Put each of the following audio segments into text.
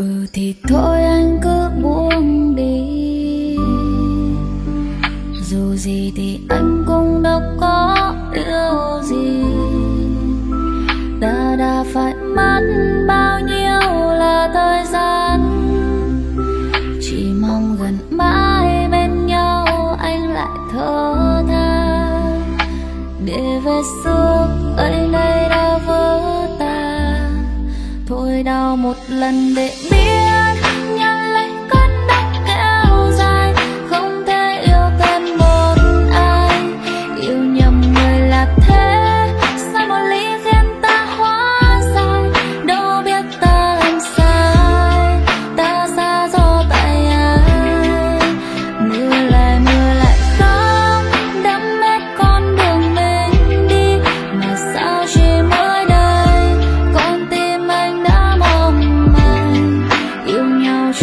Ừ thì thôi anh cứ buông đi. Dù gì thì anh cũng đâu có yêu gì. Ta đã phải mất bao nhiêu là thời gian. Chỉ mong gần mãi bên nhau anh lại thở than Để về xưa ấy đây đã vỡ tan Thôi đau một lần để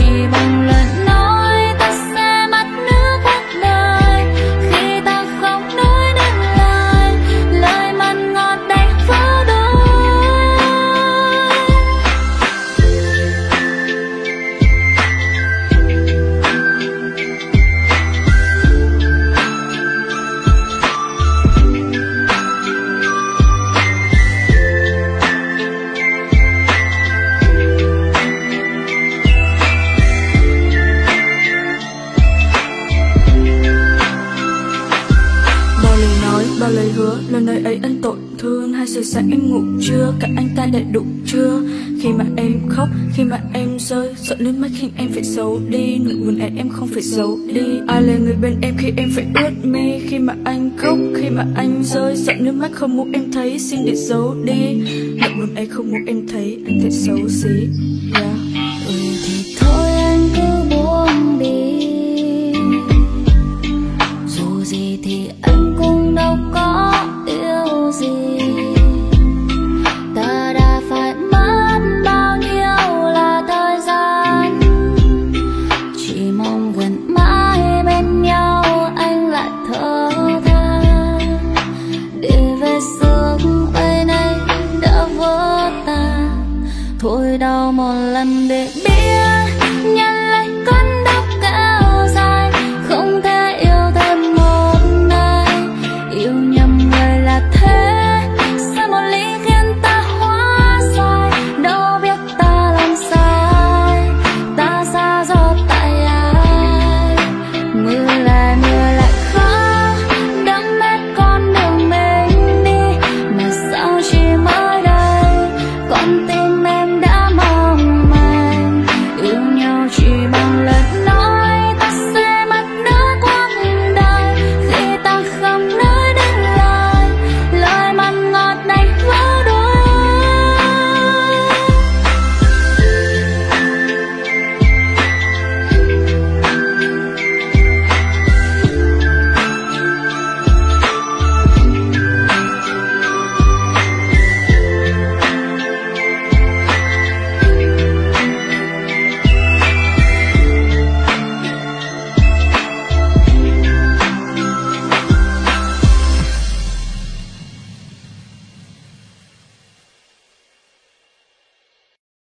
nhau chỉ bằng Bao lời lời hứa, lần nơi ấy anh tội thương Hai giờ sáng em ngủ chưa, cả anh ta đã đủ chưa Khi mà em khóc, khi mà em rơi Sợ nước mắt khiến em phải giấu đi Nụ buồn ấy em không phải giấu đi. Ai là người bên em khi em phải ướt mi? Khi mà anh khóc, khi mà anh rơi Sợ nước mắt không muốn em thấy, xin để giấu đi. Nụ buồn ấy không muốn em thấy, anh thật xấu xí. Yeah. Ấy